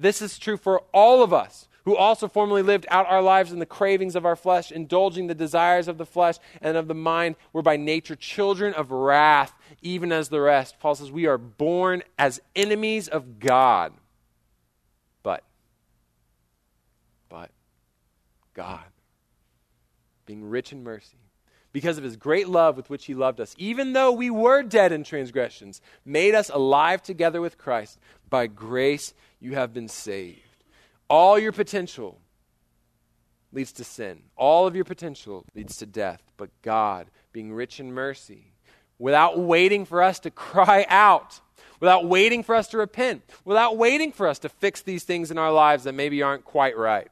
This is true for all of us who also formerly lived out our lives in the cravings of our flesh, indulging the desires of the flesh and of the mind, were by nature children of wrath, even as the rest. Paul says, We are born as enemies of God. But, but, God being rich in mercy, because of his great love with which he loved us, even though we were dead in transgressions, made us alive together with Christ. By grace you have been saved. All your potential leads to sin, all of your potential leads to death. But God, being rich in mercy, without waiting for us to cry out, without waiting for us to repent, without waiting for us to fix these things in our lives that maybe aren't quite right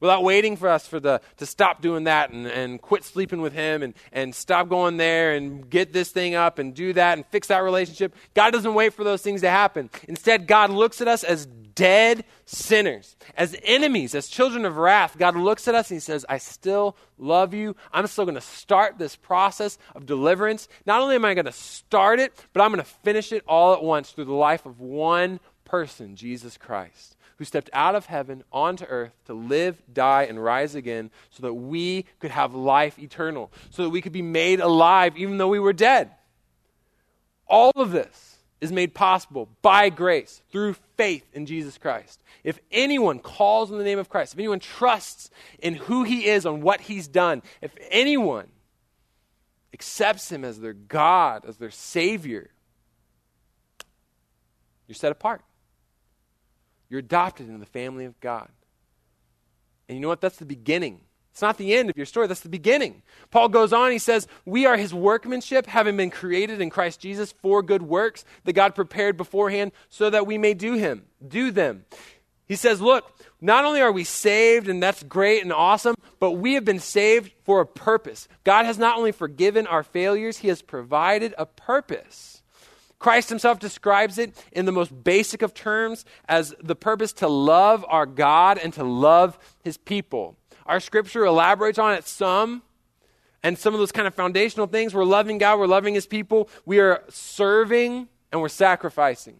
without waiting for us for the, to stop doing that and, and quit sleeping with him and, and stop going there and get this thing up and do that and fix that relationship. God doesn't wait for those things to happen. Instead, God looks at us as dead sinners, as enemies, as children of wrath. God looks at us and he says, I still love you. I'm still going to start this process of deliverance. Not only am I going to start it, but I'm going to finish it all at once through the life of one person, Jesus Christ who stepped out of heaven onto earth to live, die, and rise again so that we could have life eternal, so that we could be made alive even though we were dead. All of this is made possible by grace through faith in Jesus Christ. If anyone calls on the name of Christ, if anyone trusts in who he is, on what he's done, if anyone accepts him as their God, as their Savior, you're set apart. You're adopted into the family of God. And you know what? That's the beginning. It's not the end of your story, that's the beginning. Paul goes on, he says, We are his workmanship, having been created in Christ Jesus for good works that God prepared beforehand so that we may do him, do them. He says, Look, not only are we saved, and that's great and awesome, but we have been saved for a purpose. God has not only forgiven our failures, He has provided a purpose. Christ himself describes it in the most basic of terms as the purpose to love our God and to love his people. Our scripture elaborates on it some, and some of those kind of foundational things. We're loving God, we're loving his people, we are serving, and we're sacrificing.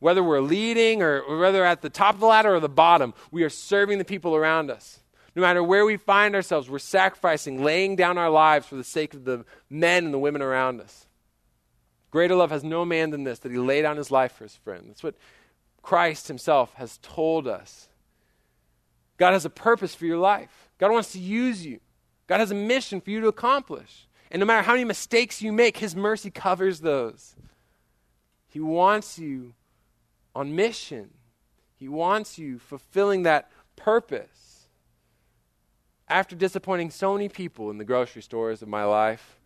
Whether we're leading or whether at the top of the ladder or the bottom, we are serving the people around us. No matter where we find ourselves, we're sacrificing, laying down our lives for the sake of the men and the women around us. Greater love has no man than this, that he laid down his life for his friend. That's what Christ himself has told us. God has a purpose for your life. God wants to use you. God has a mission for you to accomplish. And no matter how many mistakes you make, his mercy covers those. He wants you on mission. He wants you fulfilling that purpose. After disappointing so many people in the grocery stores of my life,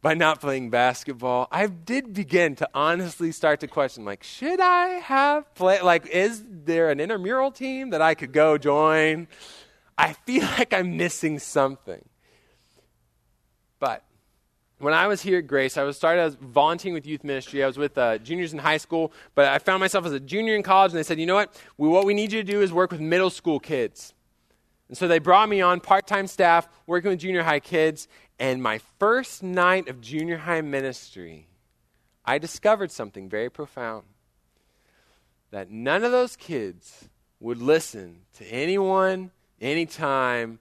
by not playing basketball, I did begin to honestly start to question like, should I have played? Like, is there an intramural team that I could go join? I feel like I'm missing something. But when I was here at Grace, I was started as volunteering with youth ministry. I was with uh, juniors in high school, but I found myself as a junior in college, and they said, you know what? We, what we need you to do is work with middle school kids. And so they brought me on part time staff, working with junior high kids, and my first night of junior high ministry, I discovered something very profound that none of those kids would listen to anyone, anytime,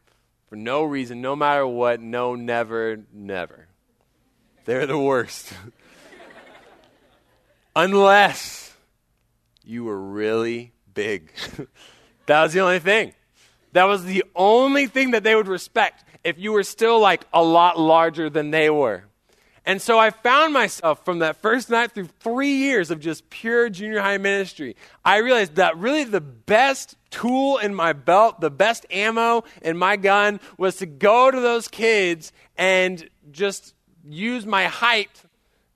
for no reason, no matter what, no, never, never. They're the worst. Unless you were really big. that was the only thing. That was the only thing that they would respect if you were still like a lot larger than they were. And so I found myself from that first night through three years of just pure junior high ministry. I realized that really the best tool in my belt, the best ammo in my gun was to go to those kids and just use my height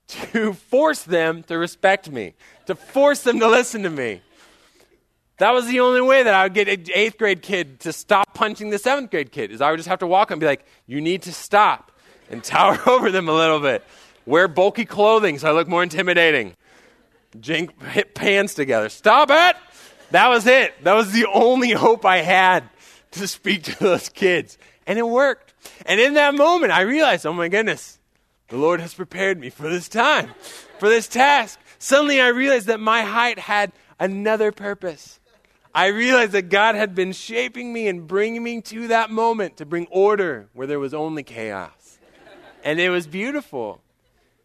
to force them to respect me, to force them to listen to me. That was the only way that I would get an eighth grade kid to stop punching the seventh grade kid, is I would just have to walk and be like, you need to stop and tower over them a little bit. Wear bulky clothing so I look more intimidating. Jink hit pants together. Stop it! That was it. That was the only hope I had to speak to those kids. And it worked. And in that moment, I realized, oh my goodness, the Lord has prepared me for this time, for this task. Suddenly I realized that my height had another purpose. I realized that God had been shaping me and bringing me to that moment to bring order where there was only chaos. And it was beautiful.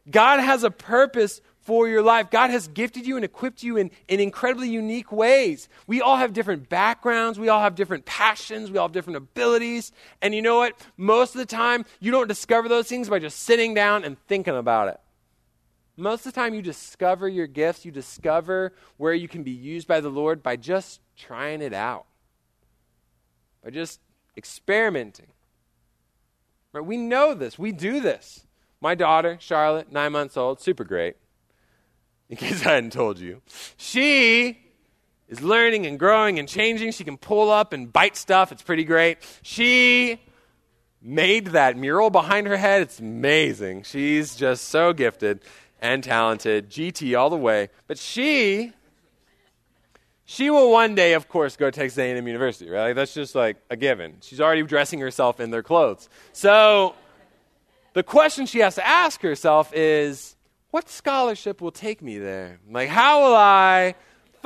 God has a purpose for your life. God has gifted you and equipped you in, in incredibly unique ways. We all have different backgrounds. We all have different passions. We all have different abilities. And you know what? Most of the time, you don't discover those things by just sitting down and thinking about it. Most of the time, you discover your gifts, you discover where you can be used by the Lord by just trying it out, by just experimenting. Right? We know this, we do this. My daughter, Charlotte, nine months old, super great. In case I hadn't told you, she is learning and growing and changing. She can pull up and bite stuff. It's pretty great. She made that mural behind her head. It's amazing. She's just so gifted and talented, GT all the way. But she she will one day, of course, go to Texas A&M University, right? That's just like a given. She's already dressing herself in their clothes. So the question she has to ask herself is, what scholarship will take me there? Like, how will I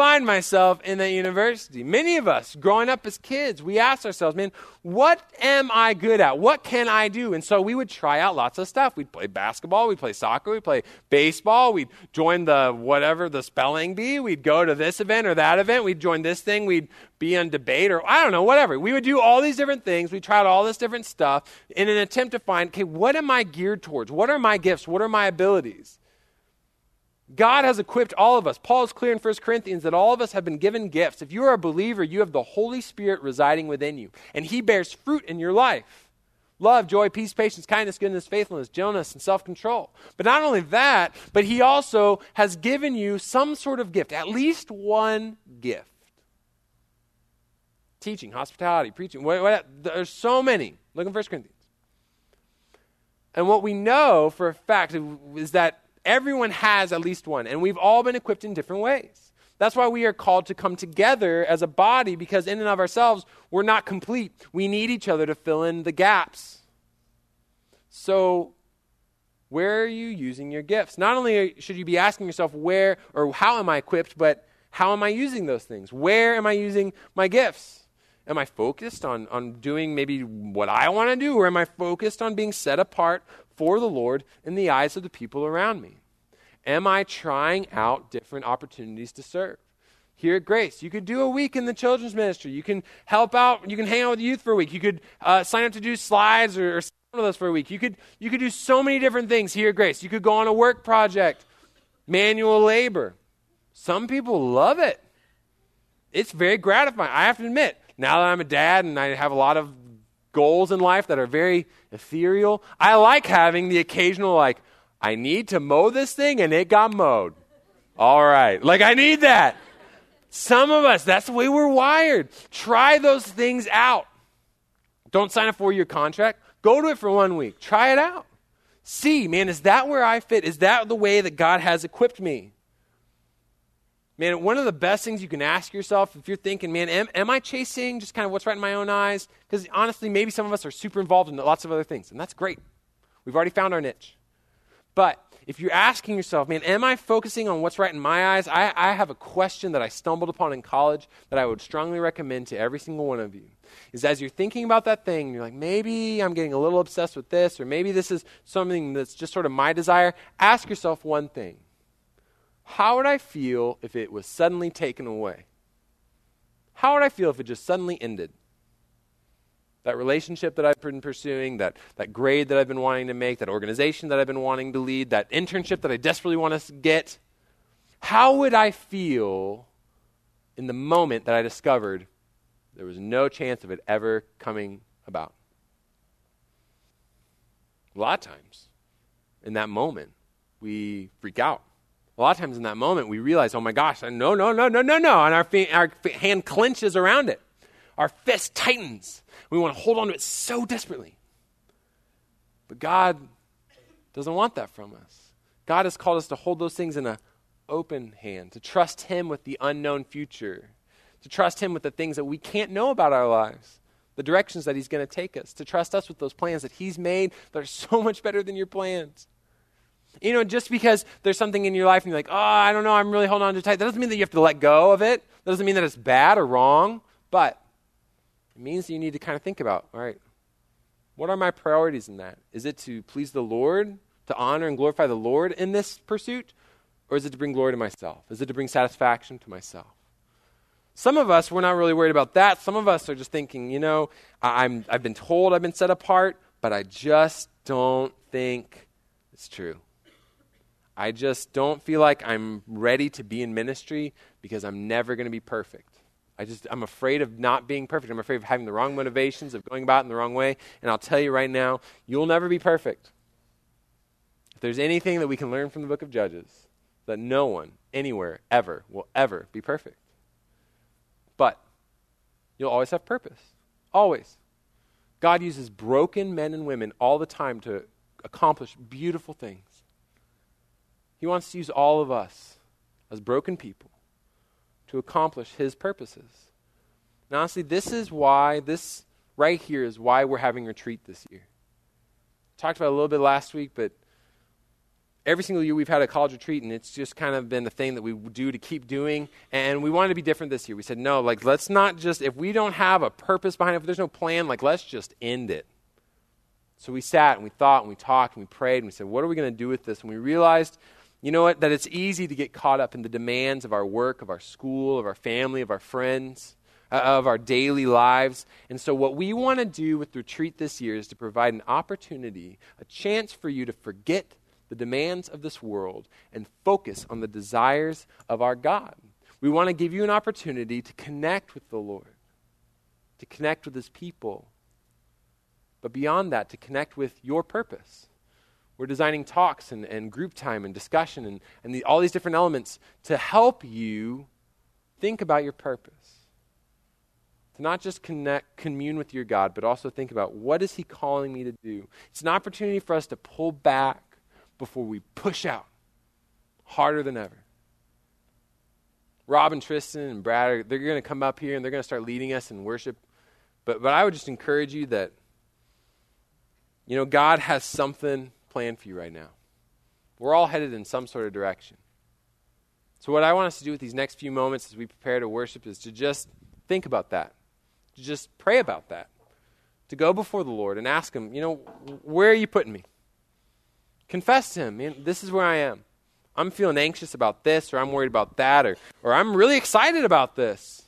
find myself in that university? Many of us, growing up as kids, we ask ourselves, man, what am I good at? What can I do? And so we would try out lots of stuff. We'd play basketball, we'd play soccer, we'd play baseball, we'd join the whatever the spelling bee, we'd go to this event or that event, we'd join this thing, we'd be on debate or I don't know, whatever. We would do all these different things. We tried all this different stuff in an attempt to find, okay, what am I geared towards? What are my gifts? What are my abilities? God has equipped all of us. Paul is clear in 1 Corinthians that all of us have been given gifts. If you are a believer, you have the Holy Spirit residing within you, and He bears fruit in your life love, joy, peace, patience, kindness, goodness, faithfulness, gentleness, and self control. But not only that, but He also has given you some sort of gift, at least one gift teaching, hospitality, preaching. What, what, there's so many. Look in 1 Corinthians. And what we know for a fact is that Everyone has at least one, and we've all been equipped in different ways. That's why we are called to come together as a body because, in and of ourselves, we're not complete. We need each other to fill in the gaps. So, where are you using your gifts? Not only should you be asking yourself, where or how am I equipped, but how am I using those things? Where am I using my gifts? Am I focused on, on doing maybe what I want to do, or am I focused on being set apart for the Lord in the eyes of the people around me? Am I trying out different opportunities to serve? Here at Grace, you could do a week in the children's ministry. You can help out. You can hang out with youth for a week. You could uh, sign up to do slides or, or one of those for a week. You could you could do so many different things here at Grace. You could go on a work project, manual labor. Some people love it. It's very gratifying. I have to admit, now that I'm a dad and I have a lot of goals in life that are very ethereal. I like having the occasional, like, I need to mow this thing and it got mowed. All right. Like, I need that. Some of us, that's the way we're wired. Try those things out. Don't sign a four year contract. Go to it for one week. Try it out. See, man, is that where I fit? Is that the way that God has equipped me? Man, one of the best things you can ask yourself if you're thinking, man, am, am I chasing just kind of what's right in my own eyes? Because honestly, maybe some of us are super involved in lots of other things, and that's great. We've already found our niche. But if you're asking yourself, man, am I focusing on what's right in my eyes? I, I have a question that I stumbled upon in college that I would strongly recommend to every single one of you. Is as you're thinking about that thing, you're like, maybe I'm getting a little obsessed with this, or maybe this is something that's just sort of my desire. Ask yourself one thing how would I feel if it was suddenly taken away? How would I feel if it just suddenly ended? That relationship that I've been pursuing, that, that grade that I've been wanting to make, that organization that I've been wanting to lead, that internship that I desperately want to get, how would I feel in the moment that I discovered there was no chance of it ever coming about? A lot of times, in that moment, we freak out. A lot of times in that moment, we realize, oh my gosh, no, no, no, no, no, no. And our, our hand clenches around it. Our fist tightens. We want to hold on to it so desperately. But God doesn't want that from us. God has called us to hold those things in an open hand, to trust Him with the unknown future, to trust Him with the things that we can't know about our lives, the directions that He's going to take us, to trust us with those plans that He's made that are so much better than your plans. You know, just because there's something in your life and you're like, oh, I don't know, I'm really holding on too tight, that doesn't mean that you have to let go of it. That doesn't mean that it's bad or wrong, but means that you need to kind of think about, all right, what are my priorities in that? Is it to please the Lord, to honor and glorify the Lord in this pursuit? Or is it to bring glory to myself? Is it to bring satisfaction to myself? Some of us, we're not really worried about that. Some of us are just thinking, you know, I'm, I've been told I've been set apart, but I just don't think it's true. I just don't feel like I'm ready to be in ministry because I'm never going to be perfect. I just I'm afraid of not being perfect. I'm afraid of having the wrong motivations, of going about in the wrong way. And I'll tell you right now, you'll never be perfect. If there's anything that we can learn from the book of Judges, that no one anywhere ever will ever be perfect. But you'll always have purpose. Always. God uses broken men and women all the time to accomplish beautiful things. He wants to use all of us as broken people to accomplish His purposes. And honestly, this is why, this right here is why we're having retreat this year. Talked about a little bit last week, but every single year we've had a college retreat, and it's just kind of been the thing that we do to keep doing. And we wanted to be different this year. We said, no, like, let's not just, if we don't have a purpose behind it, if there's no plan, like, let's just end it. So we sat and we thought and we talked and we prayed and we said, what are we going to do with this? And we realized you know what? That it's easy to get caught up in the demands of our work, of our school, of our family, of our friends, uh, of our daily lives. And so, what we want to do with Retreat this year is to provide an opportunity, a chance for you to forget the demands of this world and focus on the desires of our God. We want to give you an opportunity to connect with the Lord, to connect with His people, but beyond that, to connect with your purpose we're designing talks and, and group time and discussion and, and the, all these different elements to help you think about your purpose. To not just connect, commune with your God, but also think about what is He calling me to do. It's an opportunity for us to pull back before we push out harder than ever. Rob and Tristan and Brad, are, they're going to come up here and they're going to start leading us in worship. But, but I would just encourage you that, you know, God has something plan for you right now. We're all headed in some sort of direction. So, what I want us to do with these next few moments as we prepare to worship is to just think about that, to just pray about that, to go before the Lord and ask Him, you know, where are you putting me? Confess to Him, man, this is where I am. I'm feeling anxious about this, or I'm worried about that, or, or I'm really excited about this.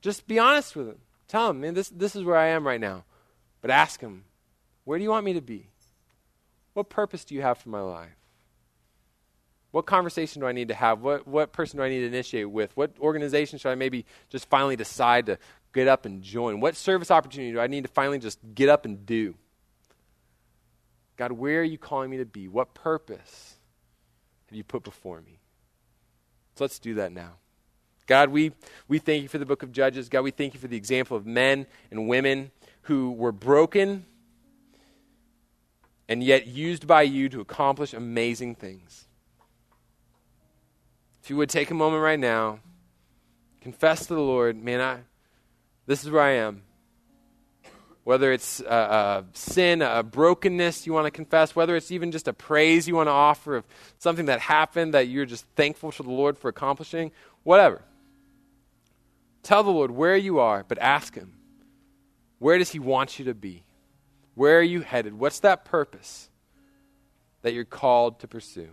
Just be honest with Him. Tell Him, man, this, this is where I am right now. But ask Him, where do you want me to be? What purpose do you have for my life? What conversation do I need to have? What, what person do I need to initiate with? What organization should I maybe just finally decide to get up and join? What service opportunity do I need to finally just get up and do? God, where are you calling me to be? What purpose have you put before me? So let's do that now. God, we, we thank you for the book of Judges. God, we thank you for the example of men and women who were broken and yet used by you to accomplish amazing things. If you would take a moment right now, confess to the Lord, man, I, this is where I am. Whether it's a, a sin, a brokenness you want to confess, whether it's even just a praise you want to offer of something that happened that you're just thankful to the Lord for accomplishing, whatever. Tell the Lord where you are, but ask Him, where does He want you to be? Where are you headed? What's that purpose that you're called to pursue?